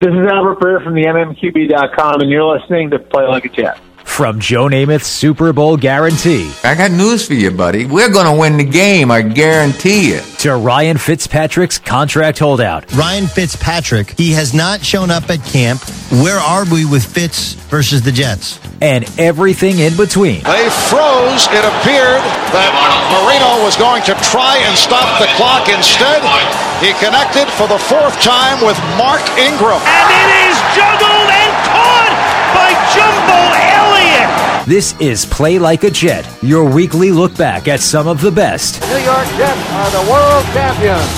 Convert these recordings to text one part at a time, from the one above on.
This is Albert Breer from the MMQB.com, and you're listening to Play Like a Jet. From Joe Namath's Super Bowl guarantee. I got news for you, buddy. We're going to win the game, I guarantee it. To Ryan Fitzpatrick's contract holdout. Ryan Fitzpatrick, he has not shown up at camp. Where are we with Fitz versus the Jets? And everything in between. They froze. It appeared that Marino was going to try and stop the clock. Instead, he connected for the fourth time with Mark Ingram. And it is juggled and caught by Jumbo Elliott. This is Play Like a Jet, your weekly look back at some of the best. New York Jets are the world champions.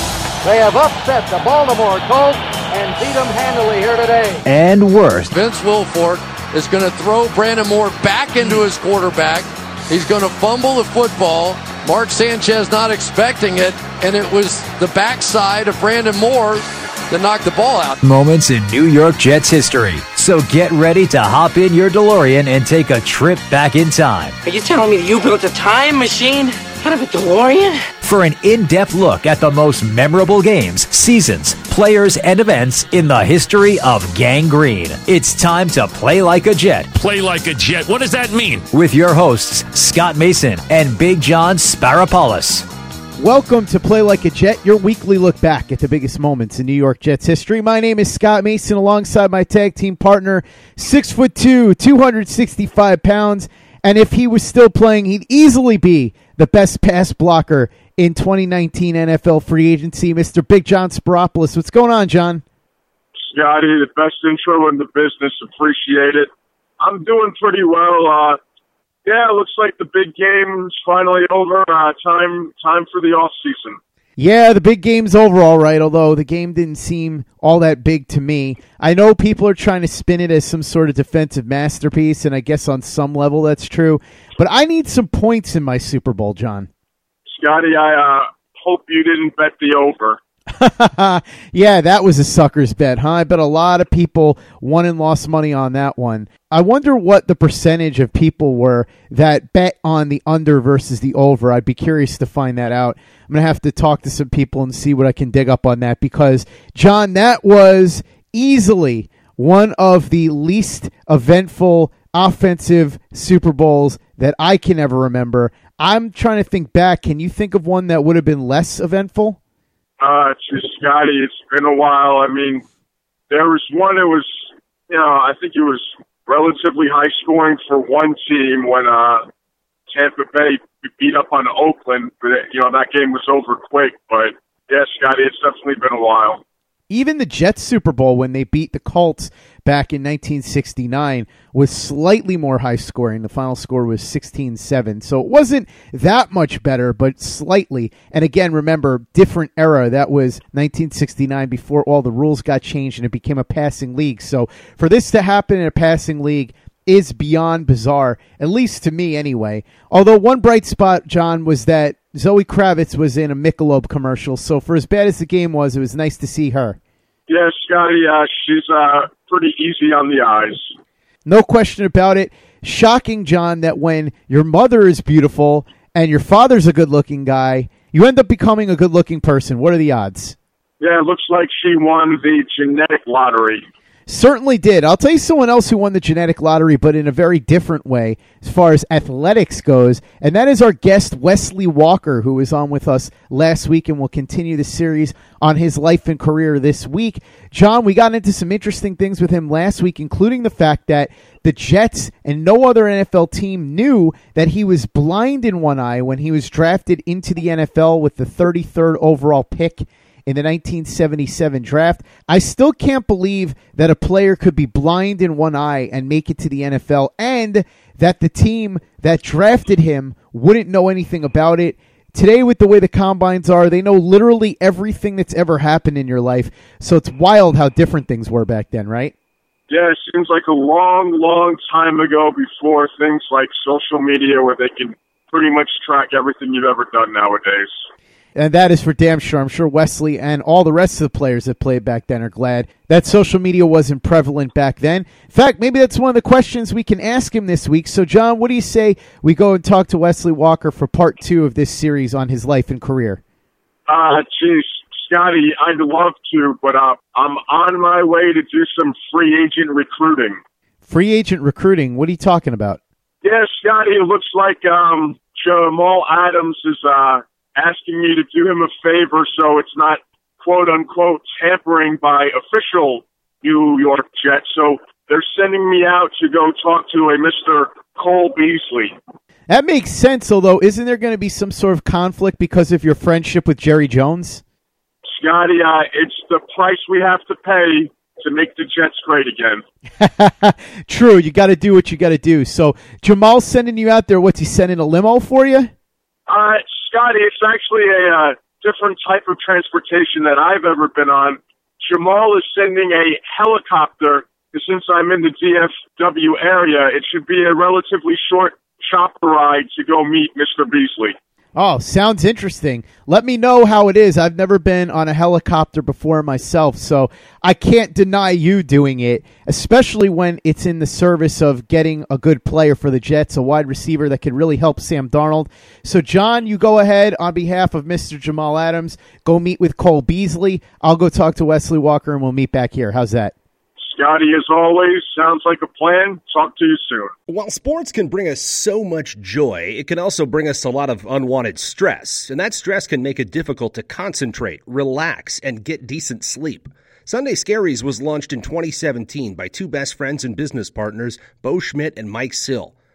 They have upset the Baltimore Colts and beat them handily here today. And worst. Vince Wilfork is going to throw Brandon Moore back into his quarterback. He's going to fumble the football. Mark Sanchez not expecting it, and it was the backside of Brandon Moore that knocked the ball out. Moments in New York Jets history. So get ready to hop in your DeLorean and take a trip back in time. Are you telling me that you built a time machine out of a DeLorean? For an in depth look at the most memorable games, seasons, players, and events in the history of Gang Green. It's time to play like a Jet. Play like a Jet. What does that mean? With your hosts, Scott Mason and Big John Sparapoulos. Welcome to Play Like a Jet, your weekly look back at the biggest moments in New York Jets history. My name is Scott Mason, alongside my tag team partner, six foot two, two hundred sixty-five pounds, and if he was still playing, he'd easily be the best pass blocker in 2019 NFL free agency, Mr. Big John Sparapoulos. What's going on, John? Scotty, the best intro in the business. Appreciate it. I'm doing pretty well. Uh, yeah, it looks like the big game's finally over. Uh, time time for the off season. Yeah, the big game's over all right, although the game didn't seem all that big to me. I know people are trying to spin it as some sort of defensive masterpiece, and I guess on some level that's true. But I need some points in my Super Bowl, John. Scotty, I uh, hope you didn't bet the over. yeah, that was a sucker's bet, huh? I bet a lot of people won and lost money on that one. I wonder what the percentage of people were that bet on the under versus the over. I'd be curious to find that out. I'm going to have to talk to some people and see what I can dig up on that because, John, that was easily one of the least eventful offensive Super Bowls that I can ever remember. I'm trying to think back. Can you think of one that would have been less eventful? Uh, geez, Scotty, it's been a while. I mean, there was one that was, you know, I think it was relatively high scoring for one team when uh, Tampa Bay beat up on Oakland. But, you know, that game was over quick. But, yeah, Scotty, it's definitely been a while. Even the Jets Super Bowl when they beat the Colts back in 1969 was slightly more high scoring. The final score was 16-7. So it wasn't that much better, but slightly. And again, remember, different era. That was 1969 before all the rules got changed and it became a passing league. So for this to happen in a passing league is beyond bizarre, at least to me anyway. Although one bright spot, John, was that Zoe Kravitz was in a Michelob commercial. So for as bad as the game was, it was nice to see her. Yeah, Scotty, uh, she's uh, pretty easy on the eyes. No question about it. Shocking, John, that when your mother is beautiful and your father's a good looking guy, you end up becoming a good looking person. What are the odds? Yeah, it looks like she won the genetic lottery. Certainly did. I'll tell you someone else who won the genetic lottery, but in a very different way as far as athletics goes, and that is our guest, Wesley Walker, who was on with us last week and will continue the series on his life and career this week. John, we got into some interesting things with him last week, including the fact that the Jets and no other NFL team knew that he was blind in one eye when he was drafted into the NFL with the 33rd overall pick in the 1977 draft. I still can't believe that a player could be blind in one eye and make it to the NFL and that the team that drafted him wouldn't know anything about it. Today, with the way the combines are, they know literally everything that's ever happened in your life. So it's wild how different things were back then, right? Yeah, it seems like a long, long time ago before things like social media where they can pretty much track everything you've ever done nowadays. And that is for damn sure. I'm sure Wesley and all the rest of the players that played back then are glad that social media wasn't prevalent back then. In fact, maybe that's one of the questions we can ask him this week. So, John, what do you say we go and talk to Wesley Walker for part two of this series on his life and career? Uh, geez, Scotty, I'd love to, but uh, I'm on my way to do some free agent recruiting. Free agent recruiting. What are you talking about? Yeah, Scotty, it looks like um, Jamal Adams is uh, asking me to do him a favor so it's not quote unquote tampering by official New York Jets. So they're sending me out to go talk to a Mr. Cole Beasley. That makes sense, although isn't there going to be some sort of conflict because of your friendship with Jerry Jones? Scotty, uh, it's the price we have to pay to make the Jets great again. True, you got to do what you got to do. So Jamal's sending you out there. What's he sending a limo for you? Uh, Scotty, it's actually a uh, different type of transportation that I've ever been on. Jamal is sending a helicopter. Since I'm in the DFW area, it should be a relatively short chopper ride to go meet Mr. Beasley. Oh, sounds interesting. Let me know how it is. I've never been on a helicopter before myself, so I can't deny you doing it, especially when it's in the service of getting a good player for the Jets, a wide receiver that could really help Sam Darnold. So, John, you go ahead on behalf of Mr. Jamal Adams. Go meet with Cole Beasley. I'll go talk to Wesley Walker, and we'll meet back here. How's that? Scotty, as always, sounds like a plan. Talk to you soon. While sports can bring us so much joy, it can also bring us a lot of unwanted stress. And that stress can make it difficult to concentrate, relax, and get decent sleep. Sunday Scaries was launched in 2017 by two best friends and business partners, Bo Schmidt and Mike Sill.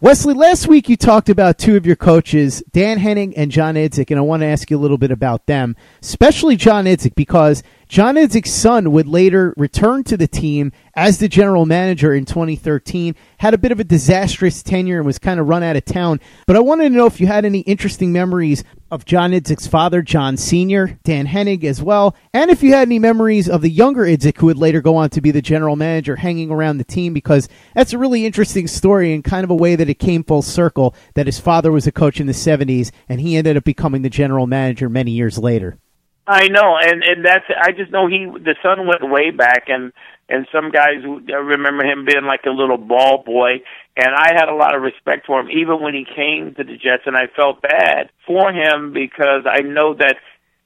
Wesley, last week you talked about two of your coaches, Dan Henning and John Idzik, and I want to ask you a little bit about them, especially John Idzik, because John Idzik's son would later return to the team as the general manager in 2013, had a bit of a disastrous tenure and was kind of run out of town. But I wanted to know if you had any interesting memories of John Idzik's father, John Sr., Dan Henning as well, and if you had any memories of the younger Idzik who would later go on to be the general manager hanging around the team, because that's a really interesting story and kind of a way that it came full circle that his father was a coach in the 70s and he ended up becoming the general manager many years later. I know, and and that's I just know he the son went way back, and and some guys I remember him being like a little ball boy, and I had a lot of respect for him. Even when he came to the Jets, and I felt bad for him because I know that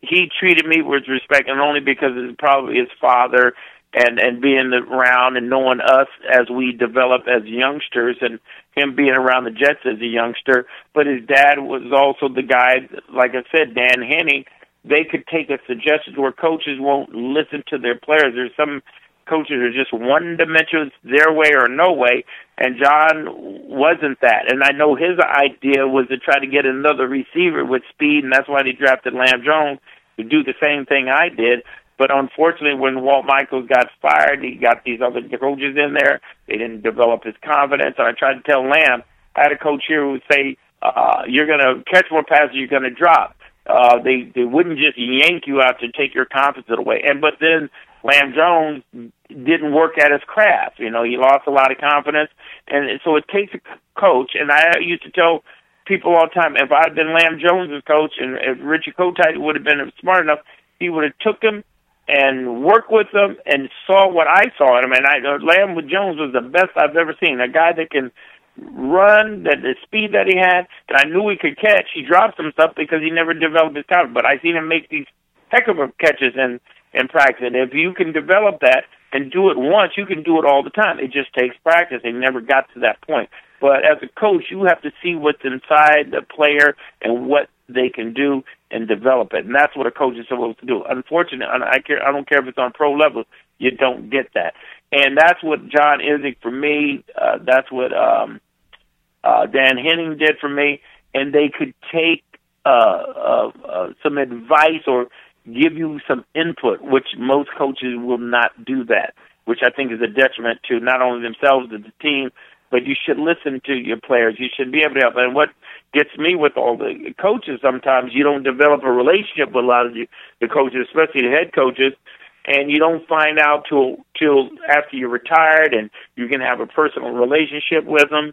he treated me with respect, and only because it's probably his father and and being around and knowing us as we develop as youngsters and him being around the Jets as a youngster. But his dad was also the guy like I said Dan Henning they could take a suggestion where coaches won't listen to their players. There's some coaches are just one dimensional, their way or no way, and John wasn't that. And I know his idea was to try to get another receiver with speed, and that's why they drafted Lam Jones to do the same thing I did. But unfortunately, when Walt Michaels got fired, he got these other coaches in there. They didn't develop his confidence. And I tried to tell Lam, I had a coach here who would say, uh, "You're going to catch more passes, you're going to drop." Uh, they they wouldn't just yank you out to take your confidence away. And but then Lam Jones didn't work at his craft. You know, he lost a lot of confidence, and so it takes a coach. And I used to tell people all the time, if I'd been Lam Jones's coach and if Richie Kotite would have been smart enough, he would have took him and worked with him and saw what I saw in him. And I, Lam Jones was the best I've ever seen. A guy that can run, that the speed that he had, that I knew he could catch. He dropped some stuff because he never developed his confidence. But I seen him make these heck of a catches in in practice. And if you can develop that, and do it once, you can do it all the time. It just takes practice. They never got to that point. But as a coach, you have to see what's inside the player and what they can do and develop it. And that's what a coach is supposed to do. Unfortunately, I care. I don't care if it's on pro level. You don't get that, and that's what John Idzik for me. Uh, that's what um, uh, Dan Henning did for me. And they could take uh, uh, uh, some advice or give you some input, which most coaches will not do that. Which I think is a detriment to not only themselves but the team, but you should listen to your players. You should be able to help. And what gets me with all the coaches sometimes you don't develop a relationship with a lot of the, the coaches, especially the head coaches, and you don't find out till till after you're retired, and you can have a personal relationship with them.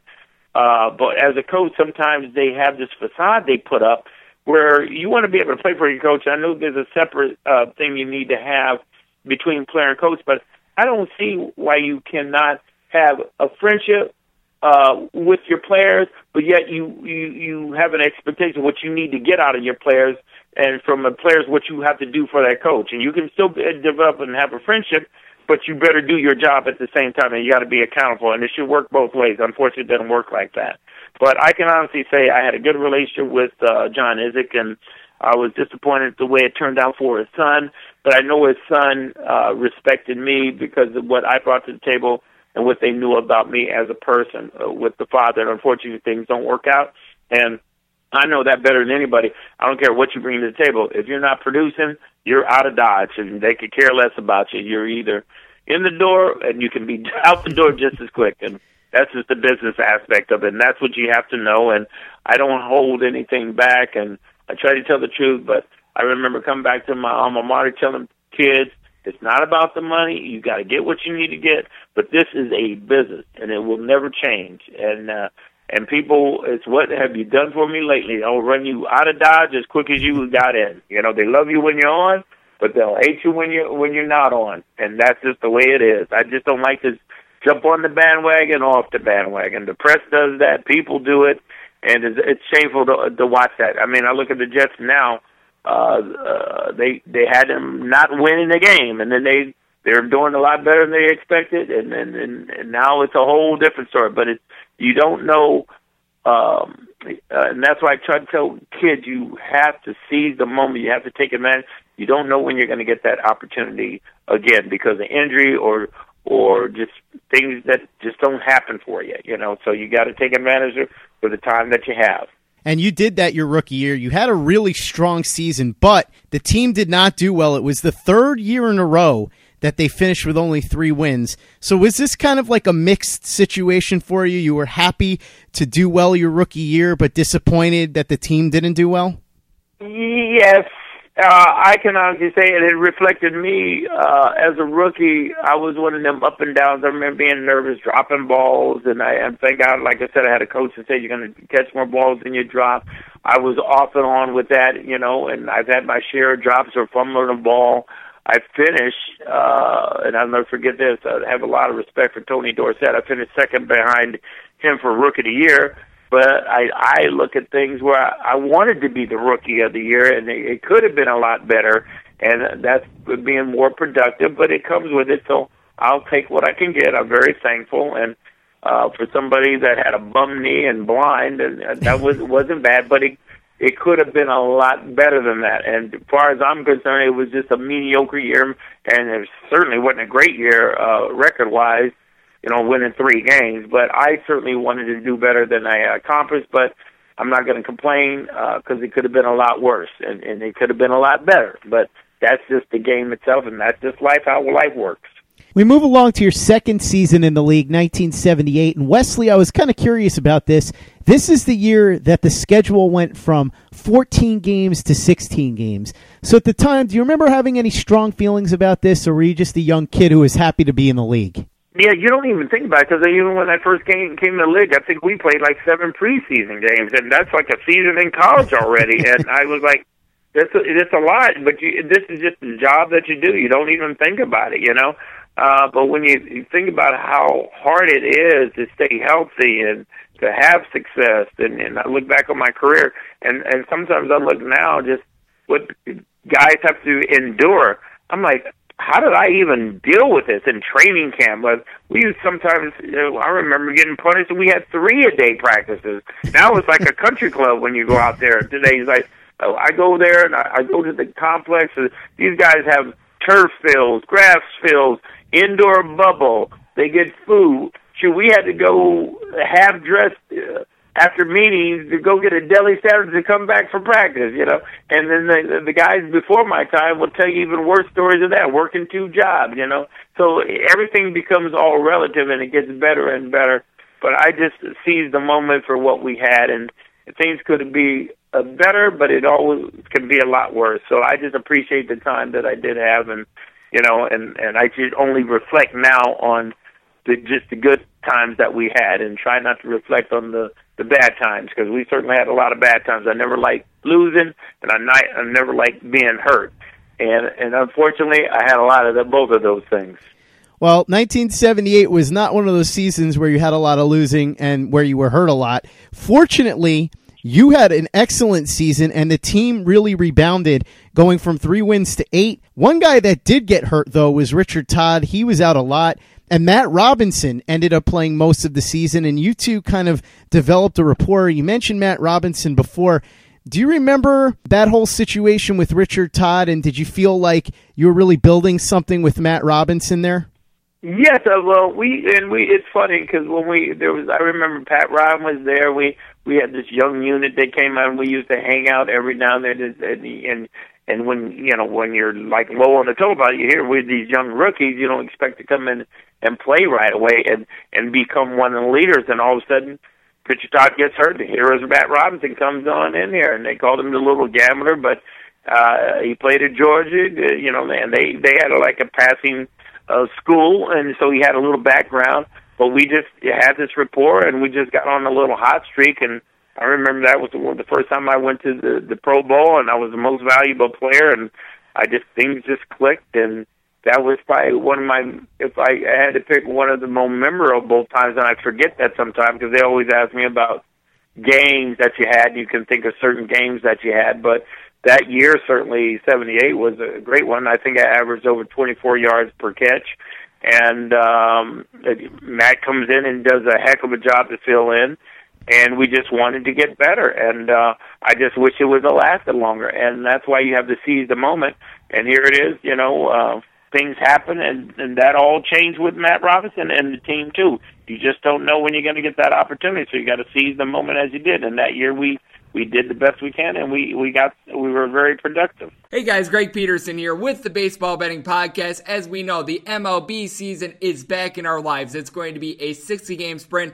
Uh, but as a coach, sometimes they have this facade they put up where you want to be able to play for your coach. I know there's a separate uh, thing you need to have between player and coach, but I don't see why you cannot have a friendship uh, with your players, but yet you, you you have an expectation of what you need to get out of your players, and from the players what you have to do for that coach. And you can still develop and have a friendship, but you better do your job at the same time, and you got to be accountable. And it should work both ways. Unfortunately, it doesn't work like that. But I can honestly say I had a good relationship with uh, John Idzik, and I was disappointed the way it turned out for his son. But I know his son uh, respected me because of what I brought to the table and what they knew about me as a person uh, with the father. And unfortunately, things don't work out. And I know that better than anybody. I don't care what you bring to the table. If you're not producing, you're out of dodge, and they could care less about you. You're either in the door, and you can be out the door just as quick. And that's just the business aspect of it, and that's what you have to know. And I don't hold anything back, and I try to tell the truth. But I remember coming back to my alma mater, telling kids, it's not about the money. You got to get what you need to get, but this is a business, and it will never change. And uh, and people, it's what have you done for me lately? They'll run you out of Dodge as quick as you got in. You know, they love you when you're on, but they'll hate you when you when you're not on, and that's just the way it is. I just don't like to jump on the bandwagon, off the bandwagon. The press does that, people do it, and it's, it's shameful to to watch that. I mean, I look at the Jets now uh, uh, they they had them not winning the game, and then they they're doing a lot better than they expected, and and and, and now it's a whole different story. But it's you don't know, um, uh, and that's why I try to tell kids you have to seize the moment. You have to take advantage. You don't know when you're going to get that opportunity again because of injury or or just things that just don't happen for you. You know, so you got to take advantage of for the time that you have. And you did that your rookie year. You had a really strong season, but the team did not do well. It was the third year in a row that they finished with only three wins. So was this kind of like a mixed situation for you? You were happy to do well your rookie year, but disappointed that the team didn't do well? Yes, uh, I can honestly say it, it reflected me uh, as a rookie. I was one of them up and downs. I remember being nervous, dropping balls, and I and thank God, like I said, I had a coach that said you're going to catch more balls than you drop. I was off and on with that, you know, and I've had my share of drops or fumbling the ball. I finished, uh, and I'll never forget this. I have a lot of respect for Tony Dorsett. I finished second behind him for Rookie of the Year but I I look at things where I, I wanted to be the rookie of the year, and it, it could have been a lot better, and that's being more productive. But it comes with it, so I'll take what I can get. I'm very thankful, and uh, for somebody that had a bum knee and blind, and that was wasn't bad, but it it could have been a lot better than that. And as far as I'm concerned, it was just a mediocre year, and it certainly wasn't a great year uh, record wise you know, winning three games. But I certainly wanted to do better than I accomplished. But I'm not going to complain because uh, it could have been a lot worse, and, and it could have been a lot better. But that's just the game itself, and that's just life how life works. We move along to your second season in the league, 1978. And Wesley, I was kind of curious about this. This is the year that the schedule went from 14 games to 16 games. So at the time, do you remember having any strong feelings about this, or were you just a young kid who was happy to be in the league? Yeah, you don't even think about it because even when I first came came to the league, I think we played like seven preseason games, and that's like a season in college already. and I was like, "This it's a lot," but you, this is just the job that you do. You don't even think about it, you know. Uh, but when you, you think about how hard it is to stay healthy and to have success, and, and I look back on my career, and and sometimes I look now just what guys have to endure. I'm like, how did I even deal with this in training camp? But we used sometimes, you know, I remember getting punished, and we had three a day practices. Now it's like a country club when you go out there. Today, it's like oh, I go there and I, I go to the complex. And these guys have turf fields, grass fields, indoor bubble. They get food. Shoot, we had to go half dressed. Uh, after meetings to go get a deli sandwich to come back for practice, you know. And then the the guys before my time will tell you even worse stories of that, working two jobs, you know. So everything becomes all relative and it gets better and better. But I just seized the moment for what we had and things could be uh, better, but it always can be a lot worse. So I just appreciate the time that I did have and you know, and and I should only reflect now on the just the good times that we had and try not to reflect on the the bad times because we certainly had a lot of bad times. I never liked losing, and I, ni- I never liked being hurt, and and unfortunately, I had a lot of the, both of those things. Well, 1978 was not one of those seasons where you had a lot of losing and where you were hurt a lot. Fortunately, you had an excellent season and the team really rebounded going from three wins to eight. One guy that did get hurt though was Richard Todd. He was out a lot. And Matt Robinson ended up playing most of the season, and you two kind of developed a rapport. You mentioned Matt Robinson before. Do you remember that whole situation with Richard Todd, and did you feel like you were really building something with Matt Robinson there? Yes, uh, well, we and we. It's funny because when we there was, I remember Pat Ryan was there. We we had this young unit that came out, and we used to hang out every now and then. And, and and when you know when you're like low on the totem pole, you hear with these young rookies, you don't expect to come in and play right away and and become one of the leaders. And all of a sudden, Richard Todd gets hurt. The heroes Matt Robinson comes on in here, and they called him the little gambler, but uh, he played at Georgia. Uh, you know, man, they they had a, like a passing uh, school, and so he had a little background. But we just had this rapport, and we just got on a little hot streak, and I remember that was the, the first time I went to the the Pro Bowl, and I was the most valuable player, and I just things just clicked, and that was probably one of my. If I I had to pick one of the most memorable times, and I forget that sometimes because they always ask me about games that you had. You can think of certain games that you had, but that year certainly '78 was a great one. I think I averaged over 24 yards per catch, and um, Matt comes in and does a heck of a job to fill in and we just wanted to get better. And uh, I just wish it would have lasted longer. And that's why you have to seize the moment. And here it is. You know, uh, things happen, and and that all changed with Matt Robinson and the team too. You just don't know when you're going to get that opportunity, so you got to seize the moment as you did. And that year we we did the best we can, and we we got we were very productive. Hey guys, Greg Peterson here with the Baseball Betting Podcast. As we know, the MLB season is back in our lives. It's going to be a 60 game sprint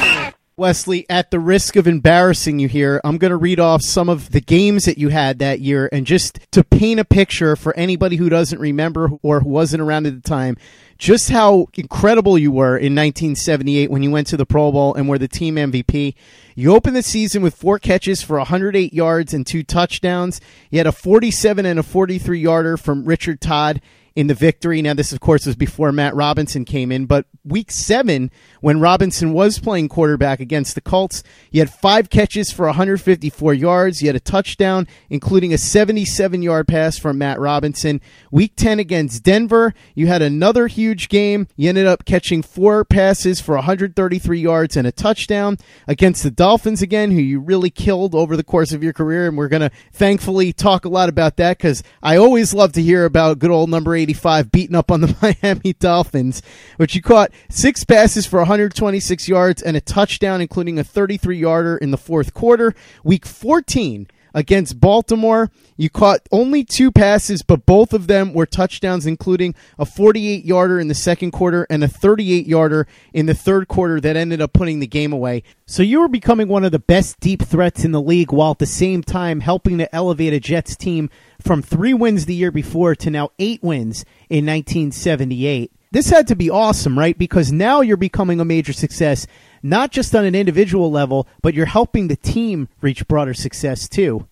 Wesley, at the risk of embarrassing you here, I'm going to read off some of the games that you had that year and just to paint a picture for anybody who doesn't remember or who wasn't around at the time, just how incredible you were in 1978 when you went to the Pro Bowl and were the team MVP. You opened the season with four catches for 108 yards and two touchdowns. You had a 47 and a 43 yarder from Richard Todd in the victory. Now, this, of course, was before Matt Robinson came in, but week seven, when Robinson was playing quarterback against the Colts, he had five catches for 154 yards. He had a touchdown, including a 77 yard pass from Matt Robinson. Week 10 against Denver, you had another huge game. You ended up catching four passes for 133 yards and a touchdown against the Dolphins again, who you really killed over the course of your career. And we're going to thankfully talk a lot about that because I always love to hear about good old number 85 beating up on the Miami Dolphins, which you caught six passes for 126 yards and a touchdown, including a 33 yarder in the fourth quarter. Week 14 against Baltimore. You caught only two passes, but both of them were touchdowns, including a 48 yarder in the second quarter and a 38 yarder in the third quarter that ended up putting the game away. So you were becoming one of the best deep threats in the league while at the same time helping to elevate a Jets team from three wins the year before to now eight wins in 1978. This had to be awesome, right? Because now you're becoming a major success not just on an individual level, but you're helping the team reach broader success too.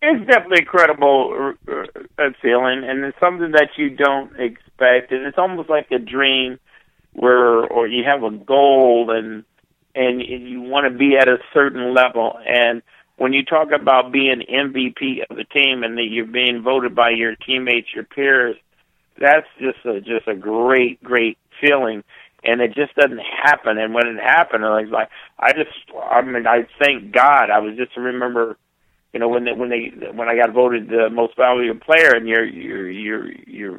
It's definitely a credible uh, feeling, and it's something that you don't expect, and it's almost like a dream where, or you have a goal, and and you want to be at a certain level, and when you talk about being MVP of the team and that you're being voted by your teammates, your peers, that's just a just a great, great feeling. And it just doesn't happen. And when it happened, I was like, I just, I mean, I thank God. I was just remember, you know, when they, when they, when I got voted the most valuable player, and you're, you're, you're, you're,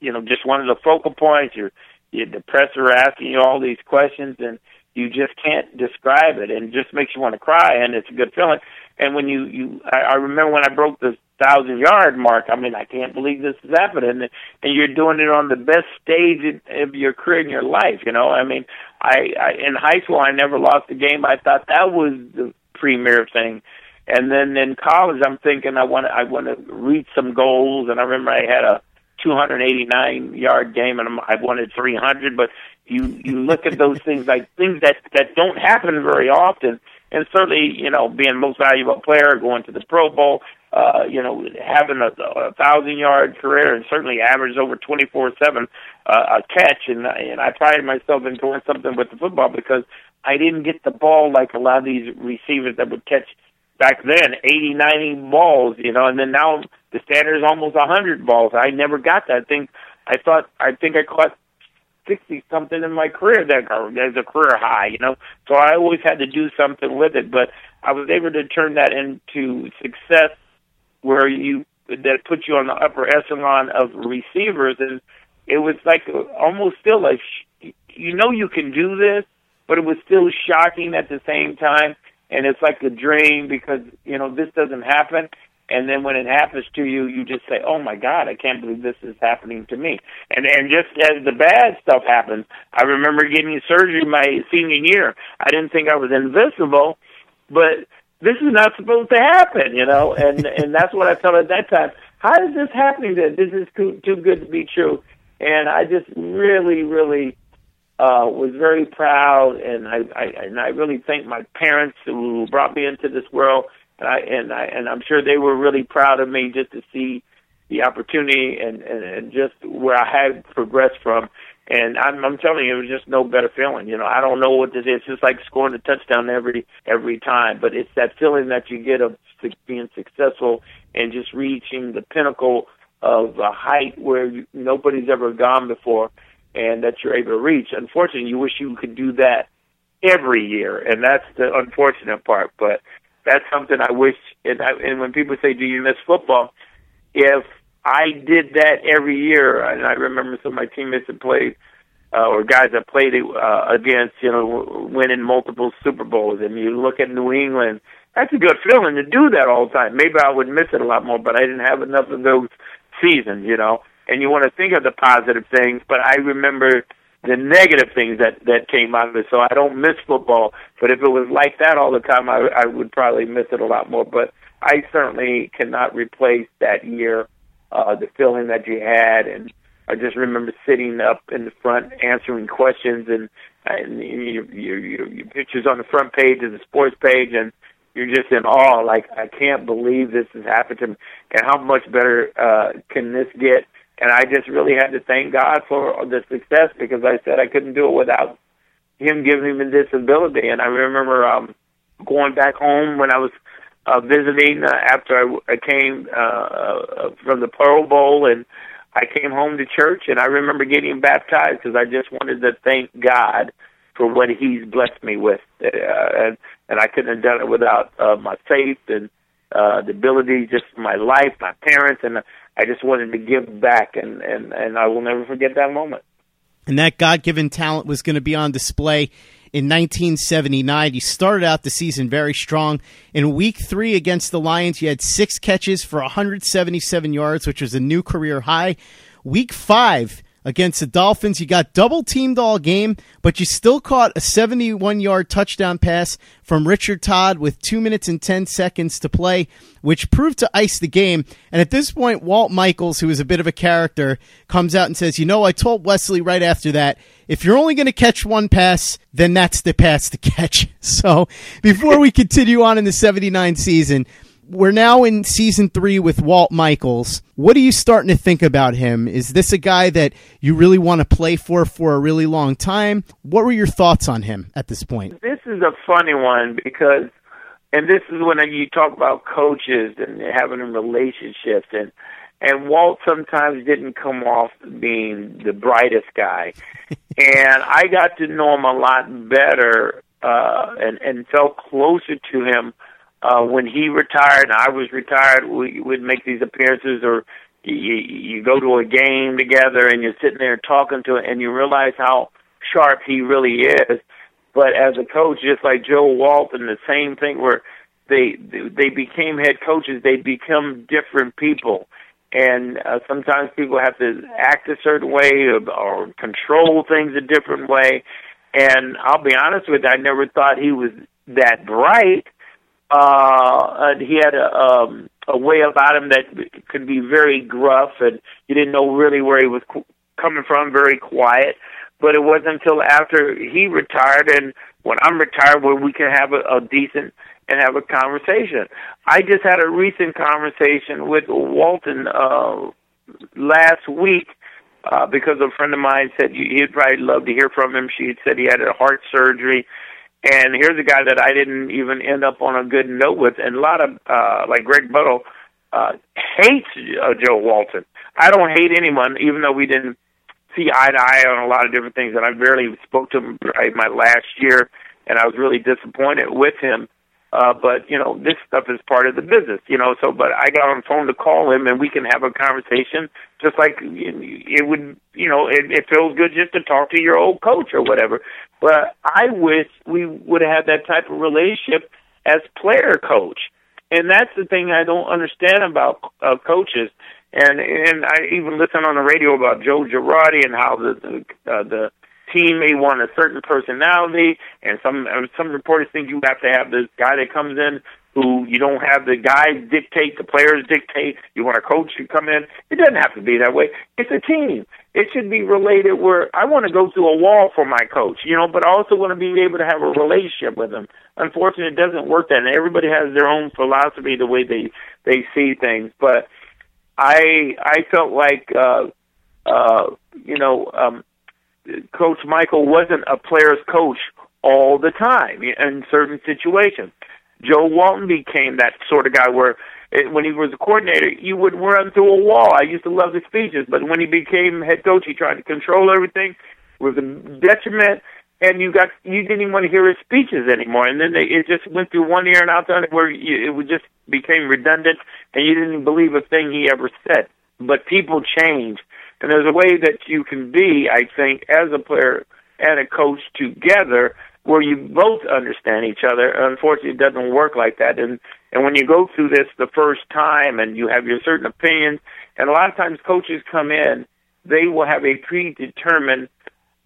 you know, just one of the focal points. You're, you're the press are asking you all these questions, and you just can't describe it, and it just makes you want to cry, and it's a good feeling. And when you you, I, I remember when I broke the thousand yard mark. I mean, I can't believe this is happening, and you're doing it on the best stage of your career in your life. You know, I mean, I, I in high school I never lost a game. I thought that was the premier thing. And then in college, I'm thinking I want to I want to reach some goals. And I remember I had a 289 yard game, and I wanted 300. But you you look at those things like things that that don't happen very often, and certainly you know being most valuable player, going to the Pro Bowl, uh, you know having a, a thousand yard career, and certainly average over 24 seven uh, a catch, and and I prided myself in doing something with the football because I didn't get the ball like a lot of these receivers that would catch back then 80 90 balls you know and then now the standard is almost a 100 balls. I never got that. Thing i thought i think i caught sixty something in my career that as a career high, you know. So I always had to do something with it, but I was able to turn that into success where you that put you on the upper echelon of receivers and it was like almost still like you know you can do this, but it was still shocking at the same time and it's like a dream because you know this doesn't happen and then when it happens to you you just say oh my god i can't believe this is happening to me. And and just as the bad stuff happens i remember getting surgery my senior year. I didn't think i was invisible but this is not supposed to happen you know? And and that's what i felt at that time. How is this happening that this is too too good to be true. And i just really really uh was very proud and I, I and I really thank my parents who brought me into this world and I and I and I'm sure they were really proud of me just to see the opportunity and and, and just where I had progressed from. And I'm, I'm telling you, it was just no better feeling. You know, I don't know what this is. It's just like scoring a touchdown every every time, but it's that feeling that you get of being successful and just reaching the pinnacle of a height where you, nobody's ever gone before, and that you're able to reach. Unfortunately, you wish you could do that every year, and that's the unfortunate part. But that's something I wish. And, I, and when people say, "Do you miss football?" If I did that every year, and I remember some of my teammates that played, uh, or guys that played uh, against, you know, winning multiple Super Bowls, and you look at New England. That's a good feeling to do that all the time. Maybe I would miss it a lot more, but I didn't have enough of those seasons, you know. And you want to think of the positive things, but I remember the negative things that that came out of it. So I don't miss football, but if it was like that all the time, I, I would probably miss it a lot more. But I certainly cannot replace that year, uh, the feeling that you had, and I just remember sitting up in the front answering questions, and and your your your, your pictures on the front page of the sports page, and you're just in awe. Like I can't believe this has happened to me, and how much better uh, can this get? And I just really had to thank God for the success because I said I couldn't do it without Him giving me this ability. And I remember um, going back home when I was uh, visiting uh, after I, I came uh, uh, from the Pro Bowl, and I came home to church, and I remember getting baptized because I just wanted to thank God for what He's blessed me with, uh, and and I couldn't have done it without uh, my faith and uh, the ability, just my life, my parents, and I just wanted to give back, and and and I will never forget that moment. And that God given talent was going to be on display in 1979. You started out the season very strong. In week three against the Lions, you had six catches for 177 yards, which was a new career high. Week five, against the Dolphins. You got double teamed all game, but you still caught a 71 yard touchdown pass from Richard Todd with two minutes and 10 seconds to play, which proved to ice the game. And at this point, Walt Michaels, who is a bit of a character, comes out and says, You know, I told Wesley right after that, if you're only going to catch one pass, then that's the pass to catch. So before we continue on in the 79 season, we're now in season three with Walt Michaels. What are you starting to think about him? Is this a guy that you really want to play for for a really long time? What were your thoughts on him at this point? This is a funny one because, and this is when you talk about coaches and having relationships, and and Walt sometimes didn't come off being the brightest guy, and I got to know him a lot better uh, and and felt closer to him uh, when he retired and I was retired, we would make these appearances or you, you go to a game together and you're sitting there talking to it and you realize how sharp he really is. But as a coach, just like Joe Walton, the same thing where they they became head coaches, they become different people, and uh, sometimes people have to act a certain way or, or control things a different way. And I'll be honest with you, I never thought he was that bright uh, and he had a, um, a way about him that could be very gruff, and you didn't know really where he was qu- coming from. Very quiet, but it wasn't until after he retired and when I'm retired where we can have a, a decent and have a conversation. I just had a recent conversation with Walton uh, last week uh, because a friend of mine said he'd probably love to hear from him. She said he had a heart surgery and here's a guy that I didn't even end up on a good note with. And a lot of, uh, like Greg Buttle, uh, hates uh, Joe Walton. I don't hate anyone, even though we didn't see eye to eye on a lot of different things. And I barely spoke to him my last year, and I was really disappointed with him. Uh, but you know, this stuff is part of the business, you know. So, but I got on the phone to call him, and we can have a conversation, just like it would, you know, it, it feels good just to talk to your old coach or whatever. But I wish we would have that type of relationship as player coach, and that's the thing I don't understand about uh, coaches. And and I even listen on the radio about Joe Girardi and how the the, uh, the team may want a certain personality, and some some reporters think you have to have this guy that comes in who you don't have the guys dictate, the players dictate. You want a coach to come in. It doesn't have to be that way. It's a team. It should be related where I want to go through a wall for my coach, you know, but I also want to be able to have a relationship with him. Unfortunately, it doesn't work that, and everybody has their own philosophy, the way they they see things. But I I felt like uh, uh, you know um, Coach Michael wasn't a player's coach all the time in certain situations. Joe Walton became that sort of guy where it, when he was a coordinator, you would run through a wall. I used to love his speeches, but when he became head coach, he tried to control everything. It was a detriment, and you got you didn't even want to hear his speeches anymore. And then they, it just went through one ear and out the other, where you, it would just became redundant, and you didn't believe a thing he ever said. But people change, and there's a way that you can be, I think, as a player and a coach together where you both understand each other. Unfortunately, it doesn't work like that. And and when you go through this the first time and you have your certain opinions, and a lot of times coaches come in, they will have a predetermined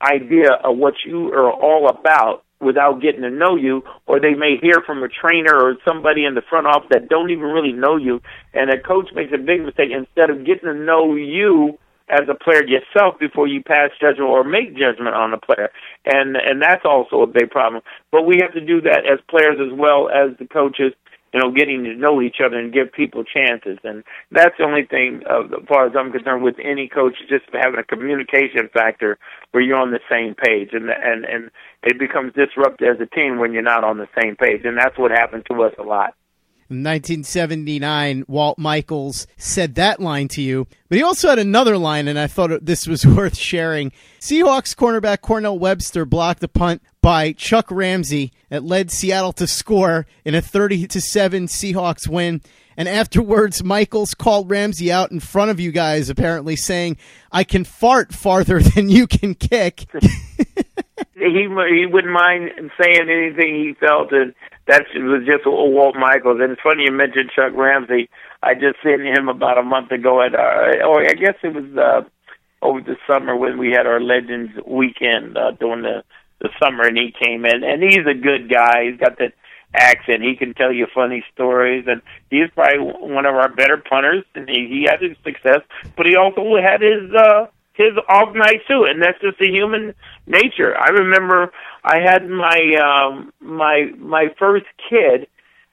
idea of what you are all about without getting to know you, or they may hear from a trainer or somebody in the front office that don't even really know you, and a coach makes a big mistake. Instead of getting to know you as a player yourself before you pass judgment or make judgment on a player, and and that's also a big problem. But we have to do that as players as well as the coaches. You know, getting to know each other and give people chances, and that's the only thing, uh, as far as I'm concerned, with any coach, is just having a communication factor where you're on the same page, and and and it becomes disruptive as a team when you're not on the same page, and that's what happened to us a lot. 1979, Walt Michaels said that line to you, but he also had another line, and I thought this was worth sharing. Seahawks cornerback Cornell Webster blocked a punt by Chuck Ramsey that led Seattle to score in a 30 to 7 Seahawks win. And afterwards, Michaels called Ramsey out in front of you guys, apparently saying, I can fart farther than you can kick. he he wouldn't mind saying anything he felt, and that was just Walt Michaels. And it's funny you mentioned Chuck Ramsey. I just seen him about a month ago at, uh, or I guess it was uh, over the summer when we had our Legends weekend uh, during the the summer, and he came in, and he's a good guy. He's got that accent. He can tell you funny stories, and he's probably one of our better punters. And he, he had his success, but he also had his uh, his off night too, and that's just the human nature. I remember I had my um, my my first kid,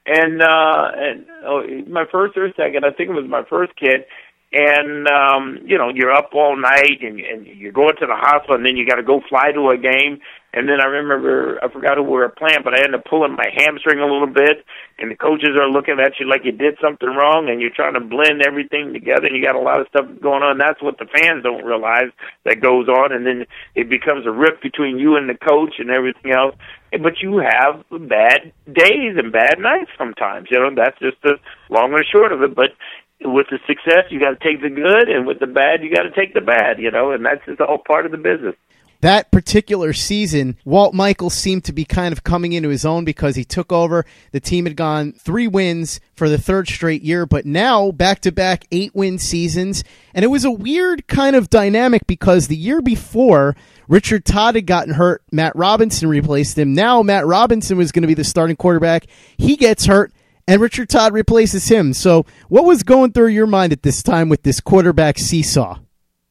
and uh, and oh, my first or second, I think it was my first kid, and um you know you're up all night and and you're going to the hospital and then you got to go fly to a game. And then I remember I forgot who we were playing but I ended up pulling my hamstring a little bit and the coaches are looking at you like you did something wrong and you're trying to blend everything together and you got a lot of stuff going on. That's what the fans don't realize that goes on and then it becomes a rift between you and the coach and everything else. But you have bad days and bad nights sometimes you know that's just the long and short of it. But with the success, you got to take the good, and with the bad, you got to take the bad. You know, and that's just all part of the business. That particular season, Walt Michaels seemed to be kind of coming into his own because he took over. The team had gone three wins for the third straight year, but now back to back eight win seasons. And it was a weird kind of dynamic because the year before, Richard Todd had gotten hurt. Matt Robinson replaced him. Now Matt Robinson was going to be the starting quarterback. He gets hurt and Richard Todd replaces him. So, what was going through your mind at this time with this quarterback seesaw?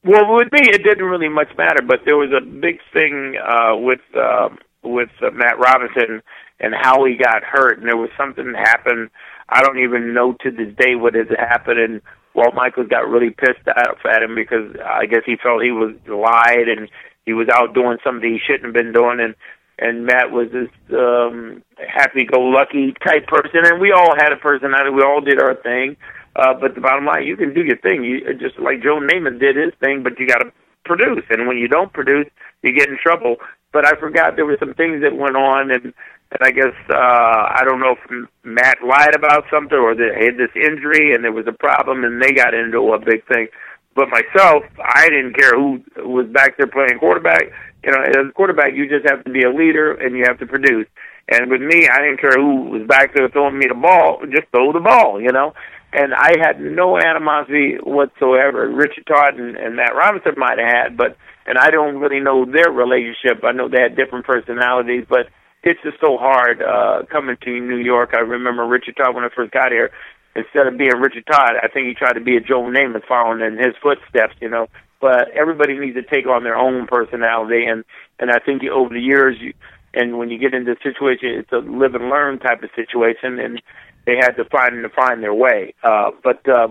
Well, with me, it didn't really much matter, but there was a big thing uh, with uh, with uh, Matt Robinson and how he got hurt, and there was something happened. I don't even know to this day what has happened, and Walt Michaels got really pissed off at him because I guess he felt he was lied and he was out doing something he shouldn't have been doing, and and Matt was this um, happy-go-lucky type person, and we all had a personality. We all did our thing. Uh, but the bottom line, you can do your thing. You just like Joe Namath did his thing, but you got to produce. And when you don't produce, you get in trouble. But I forgot there were some things that went on, and and I guess uh, I don't know if Matt lied about something or they had this injury and there was a problem, and they got into a big thing. But myself, I didn't care who was back there playing quarterback. You know, as a quarterback, you just have to be a leader and you have to produce. And with me, I didn't care who was back there throwing me the ball, just throw the ball, you know. And I had no animosity whatsoever. Richard Todd and, and Matt Robinson might have had, but and I don't really know their relationship. I know they had different personalities, but it's just so hard uh coming to New York. I remember Richard Todd when I first got here. Instead of being Richard Todd, I think he tried to be a Joe Namath following in his footsteps, you know. But everybody needs to take on their own personality and and I think over the years you and when you get into a situation, it's a live and learn type of situation, and they had to find to find their way. Uh, but uh,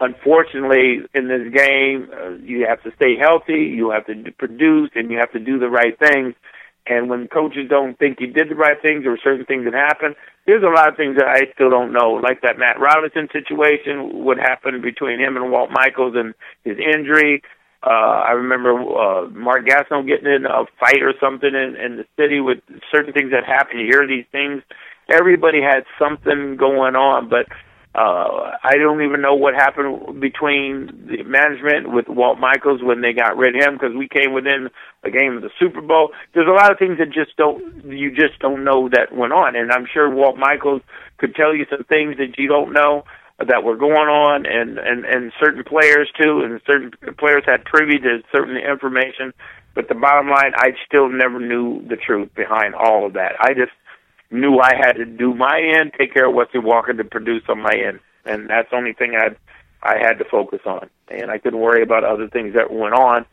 unfortunately, in this game, uh, you have to stay healthy, you have to produce, and you have to do the right things. And when coaches don't think you did the right things or certain things that happen, there's a lot of things that I still don't know, like that Matt Robinson situation, what happened between him and Walt Michaels and his injury. Uh, I remember uh, Mark Gastineau getting in a fight or something in, in the city with certain things that happen. You hear these things. Everybody had something going on, but uh, I don't even know what happened between the management with Walt Michaels when they got rid of him because we came within a game of the Super Bowl. There's a lot of things that just don't you just don't know that went on, and I'm sure Walt Michaels could tell you some things that you don't know that were going on and and and certain players too and certain players had privy to certain information. But the bottom line I still never knew the truth behind all of that. I just knew I had to do my end take care of Wesley Walker to produce on my end. And that's the only thing I I had to focus on. And I couldn't worry about other things that went on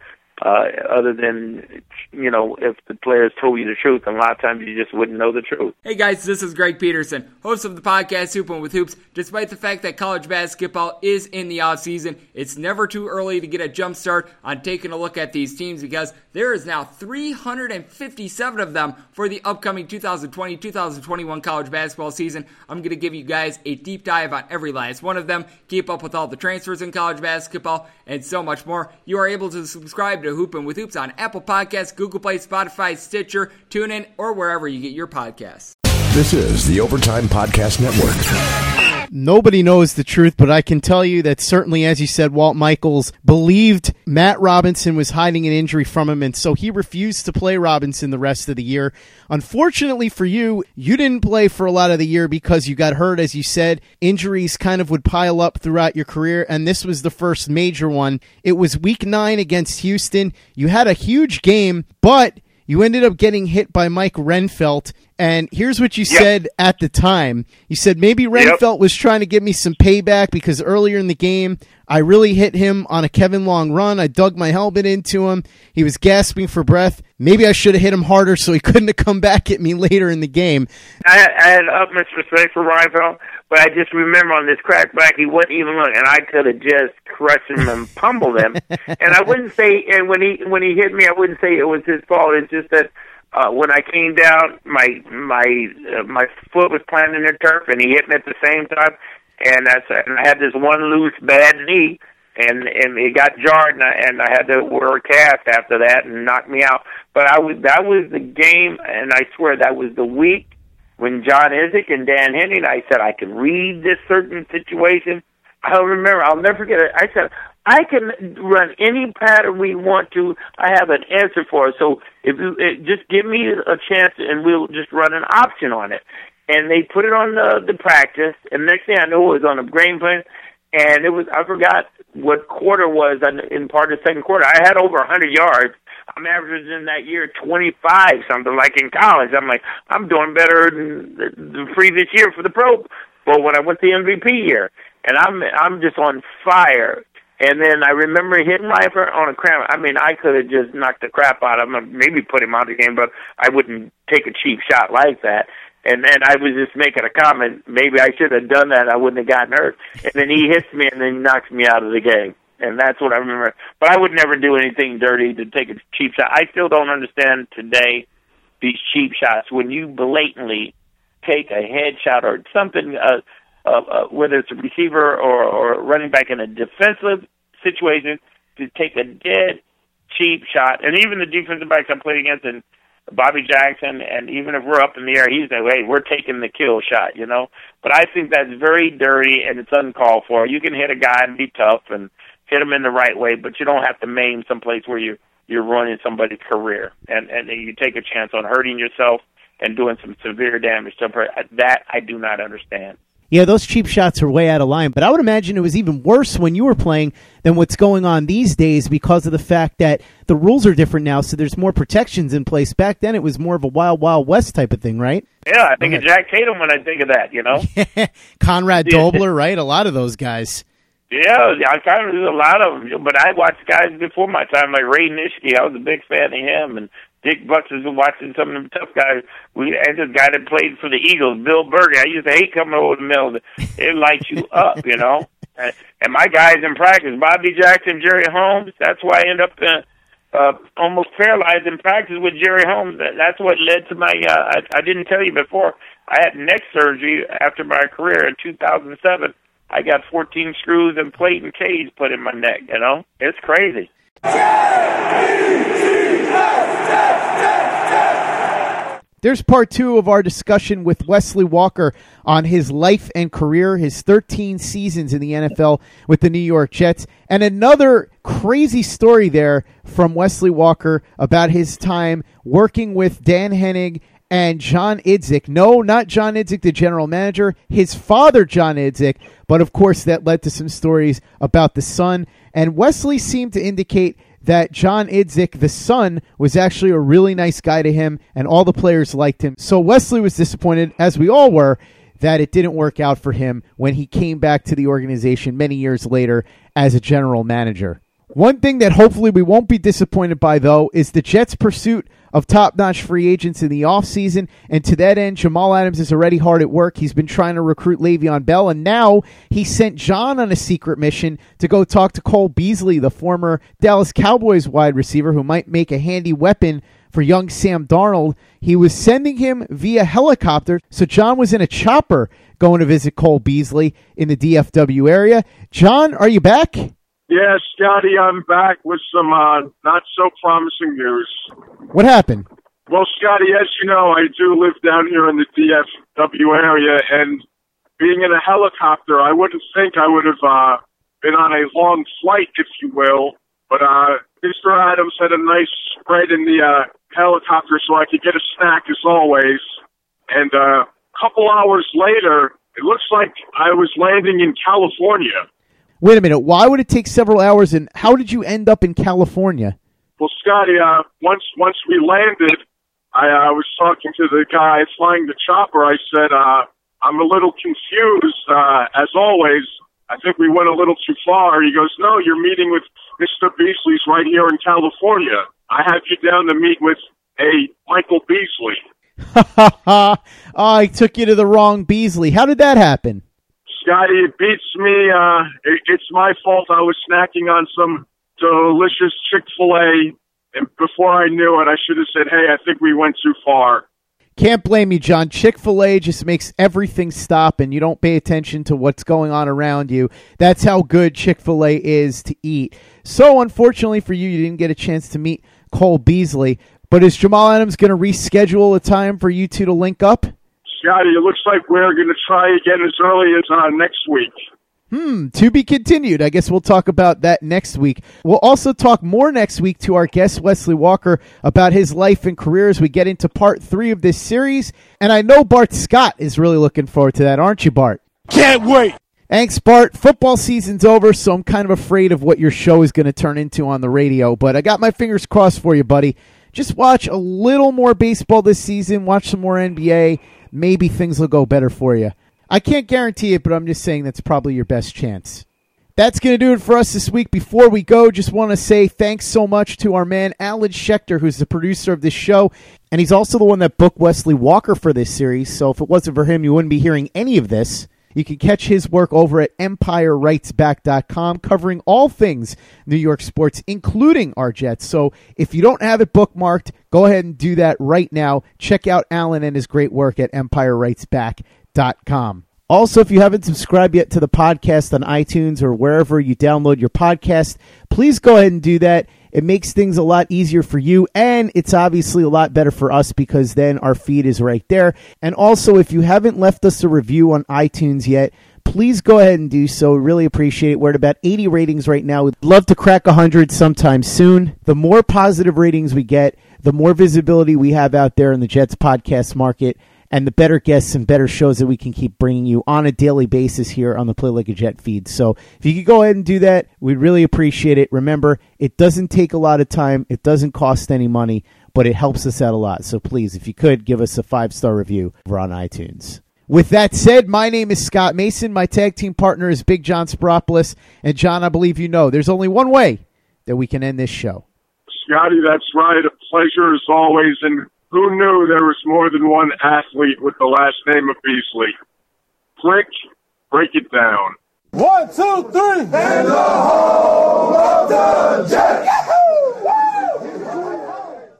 uh, other than, you know, if the players told you the truth, and a lot of times you just wouldn't know the truth. Hey guys, this is Greg Peterson, host of the podcast Hoopin' with Hoops. Despite the fact that college basketball is in the off season, it's never too early to get a jump start on taking a look at these teams because there is now 357 of them for the upcoming 2020-2021 college basketball season. I'm going to give you guys a deep dive on every last one of them, keep up with all the transfers in college basketball, and so much more. You are able to subscribe to Hoopin' with Hoops on Apple Podcasts, Google Play, Spotify, Stitcher, TuneIn, or wherever you get your podcasts. This is the Overtime Podcast Network. Nobody knows the truth, but I can tell you that certainly, as you said, Walt Michaels believed Matt Robinson was hiding an injury from him, and so he refused to play Robinson the rest of the year. Unfortunately for you, you didn't play for a lot of the year because you got hurt, as you said. Injuries kind of would pile up throughout your career, and this was the first major one. It was week nine against Houston. You had a huge game, but you ended up getting hit by Mike Reinfeldt. And here's what you Yep. said at the time. You said maybe Reinfeldt was trying to give me some payback because earlier in the game, I really hit him on a Kevin Long run. I dug my helmet into him. He was gasping for breath. Maybe I should have hit him harder so he couldn't have come back at me later in the game. I, I had utmost respect for Reinfeldt, but I just remember on this crackback, he wouldn't even look, and I could have just crushed him and pummeled him. and I wouldn't say, and when he when he hit me, I wouldn't say it was his fault. It's just that uh, when I came down, my my uh, my foot was planted in the turf, and he hit me at the same time, and that's and I had this one loose bad knee. And and it got jarred, and I, and I had to wear a cast after that, and knocked me out. But I was that was the game, and I swear that was the week when John Idzik and Dan Henning, I said I can read this certain situation. I'll remember. I'll never forget it. I said I can run any pattern we want to. I have an answer for it. So if you it, just give me a chance, and we'll just run an option on it. And they put it on the the practice, and next thing I know, it was on the game plan, and it was I forgot what quarter was in, part of the second quarter. I had over a hundred yards. I'm averaging that year 25 something like in college. I'm like I'm doing better than the, previous year for the pro. Well, when I went the MVP year, and I'm I'm just on fire. And then I remember hitting Rifer on a cramp. I mean, I could have just knocked the crap out of him, maybe put him out of the game, but I wouldn't take a cheap shot like that. And then I was just making a comment. Maybe I should have done that. I wouldn't have gotten hurt. And then he hits me, and then he knocks me out of the game. And that's what I remember. But I would never do anything dirty to take a cheap shot. I still don't understand today these cheap shots when you blatantly take a headshot or something, uh, uh, uh, whether it's a receiver or, or running back in a defensive situation, to take a dead cheap shot. And even the defensive backs I played against, and Bobby Jackson, and even if we're up in the air, he's like, hey, we're taking the kill shot, you know. But I think that's very dirty and it's uncalled for. You can hit a guy and be tough and hit them in the right way, but you don't have to maim someplace where you you're ruining somebody's career and and you take a chance on hurting yourself and doing some severe damage to her. That I do not understand. Yeah, those cheap shots are way out of line, but I would imagine it was even worse when you were playing than what's going on these days because of the fact that the rules are different now, so there's more protections in place. Back then, it was more of a wild, wild west type of thing, right? Yeah, I think of Jack Tatum when I think of that. You know. Conrad. Dobler, right? A lot of those guys. Yeah, I kind of there's a lot of them, but I watched guys before my time, like Ray Nitschke. I was a big fan of him, and Dick Butkus was watching some of them tough guys. We and this guy that played for the Eagles, Bill Bergey. I used to hate coming over the mill. It lights you up, you know. And my guys in practice, Bobby Jackson, Jerry Holmes. That's why I end up uh, uh, almost paralyzed in practice with Jerry Holmes. That, that's what led to my. Uh, I, I didn't tell you before. I had neck surgery after my career in 2007. I got 14 screws and plate and cage put in my neck. You know, it's crazy. There's part two of our discussion with Wesley Walker on his life and career, his 13 seasons in the NFL with the New York Jets, and another crazy story there from Wesley Walker about his time working with Dan Henning and John Idzik. No, not John Idzik, the general manager, his father, John Idzik, but of course that led to some stories about the son. And Wesley seemed to indicate that John Idzik, the son, was actually a really nice guy to him, and all the players liked him. So Wesley was disappointed, as we all were, that it didn't work out for him when he came back to the organization many years later as a general manager. One thing that hopefully we won't be disappointed by, though, is the Jets' pursuit of top notch free agents in the offseason. And to that end, Jamal Adams is already hard at work. He's been trying to recruit Le'Veon Bell, and now he sent John on a secret mission to go talk to Cole Beasley, the former Dallas Cowboys wide receiver who might make a handy weapon for young Sam Darnold. He was sending him via helicopter, so John was in a chopper going to visit Cole Beasley in the DFW area. John, are you back? Yeah, Scotty, I'm back with some uh, not so promising news. What happened? Well, Scotty, as you know, I do live down here in the DFW area, and being in a helicopter, I wouldn't think I would have uh, been on a long flight, if you will. But uh, Mr. Adams had a nice spread in the uh, helicopter so I could get a snack as always. And uh, a couple hours later, it looks like I was landing in California. Wait a minute. Why would it take several hours? And how did you end up in California? Well, Scotty, uh, once once we landed, I uh, was talking to the guy flying the chopper. I said, uh, "I'm a little confused, uh, as always. I think we went a little too far." He goes, "No, you're meeting with Mr. Beasley's right here in California. I have you down to meet with a Michael Beasley." oh, I took you to the wrong Beasley. How did that happen? Scotty, it beats me. Uh, it, it's my fault. I was snacking on some delicious Chick fil A, and before I knew it, I should have said, hey, I think we went too far. Can't blame you, John. Chick fil A just makes everything stop and you don't pay attention to what's going on around you. That's how good Chick fil A is to eat. So, unfortunately for you, you didn't get a chance to meet Cole Beasley. But is Jamal Adams going to reschedule a time for you two to link up? Scotty, it looks like we're going to try again as early as uh, next week. Hmm, to be continued. I guess we'll talk about that next week. We'll also talk more next week to our guest, Wesley Walker, about his life and career as we get into part three of this series. And I know Bart Scott is really looking forward to that, aren't you, Bart? Can't wait. Thanks, Bart. Football season's over, so I'm kind of afraid of what your show is going to turn into on the radio, but I got my fingers crossed for you, buddy. Just watch a little more baseball this season, watch some more NBA. Maybe things will go better for you. I can't guarantee it, but I'm just saying that's probably your best chance. That's going to do it for us this week. Before we go, just want to say thanks so much to our man, Alan Schechter, who's the producer of this show. And he's also the one that booked Wesley Walker for this series. So if it wasn't for him, you wouldn't be hearing any of this. You can catch his work over at EmpireWritesBack.com, covering all things New York sports, including our Jets. So if you don't have it bookmarked, go ahead and do that right now. Check out Alan and his great work at EmpireWritesBack.com. Also, if you haven't subscribed yet to the podcast on iTunes or wherever you download your podcast, please go ahead and do that. It makes things a lot easier for you, and it's obviously a lot better for us because then our feed is right there. And also, if you haven't left us a review on iTunes yet, please go ahead and do so. Really appreciate it. We're at about 80 ratings right now. We'd love to crack 100 sometime soon. The more positive ratings we get, the more visibility we have out there in the Jets podcast market and the better guests and better shows that we can keep bringing you on a daily basis here on the Play Like a Jet feed. So if you could go ahead and do that, we'd really appreciate it. Remember, it doesn't take a lot of time, it doesn't cost any money, but it helps us out a lot. So please, if you could, give us a five star review over on iTunes. With that said, my name is Scott Mason. My tag team partner is Big John Spiropoulos. And John, I believe you know there's only one way that we can end this show. Scotty, that's right. A pleasure as always. And who knew there was more than one athlete with the last name of Beasley? Click, break it down. One, two, three. And the home of the Jets.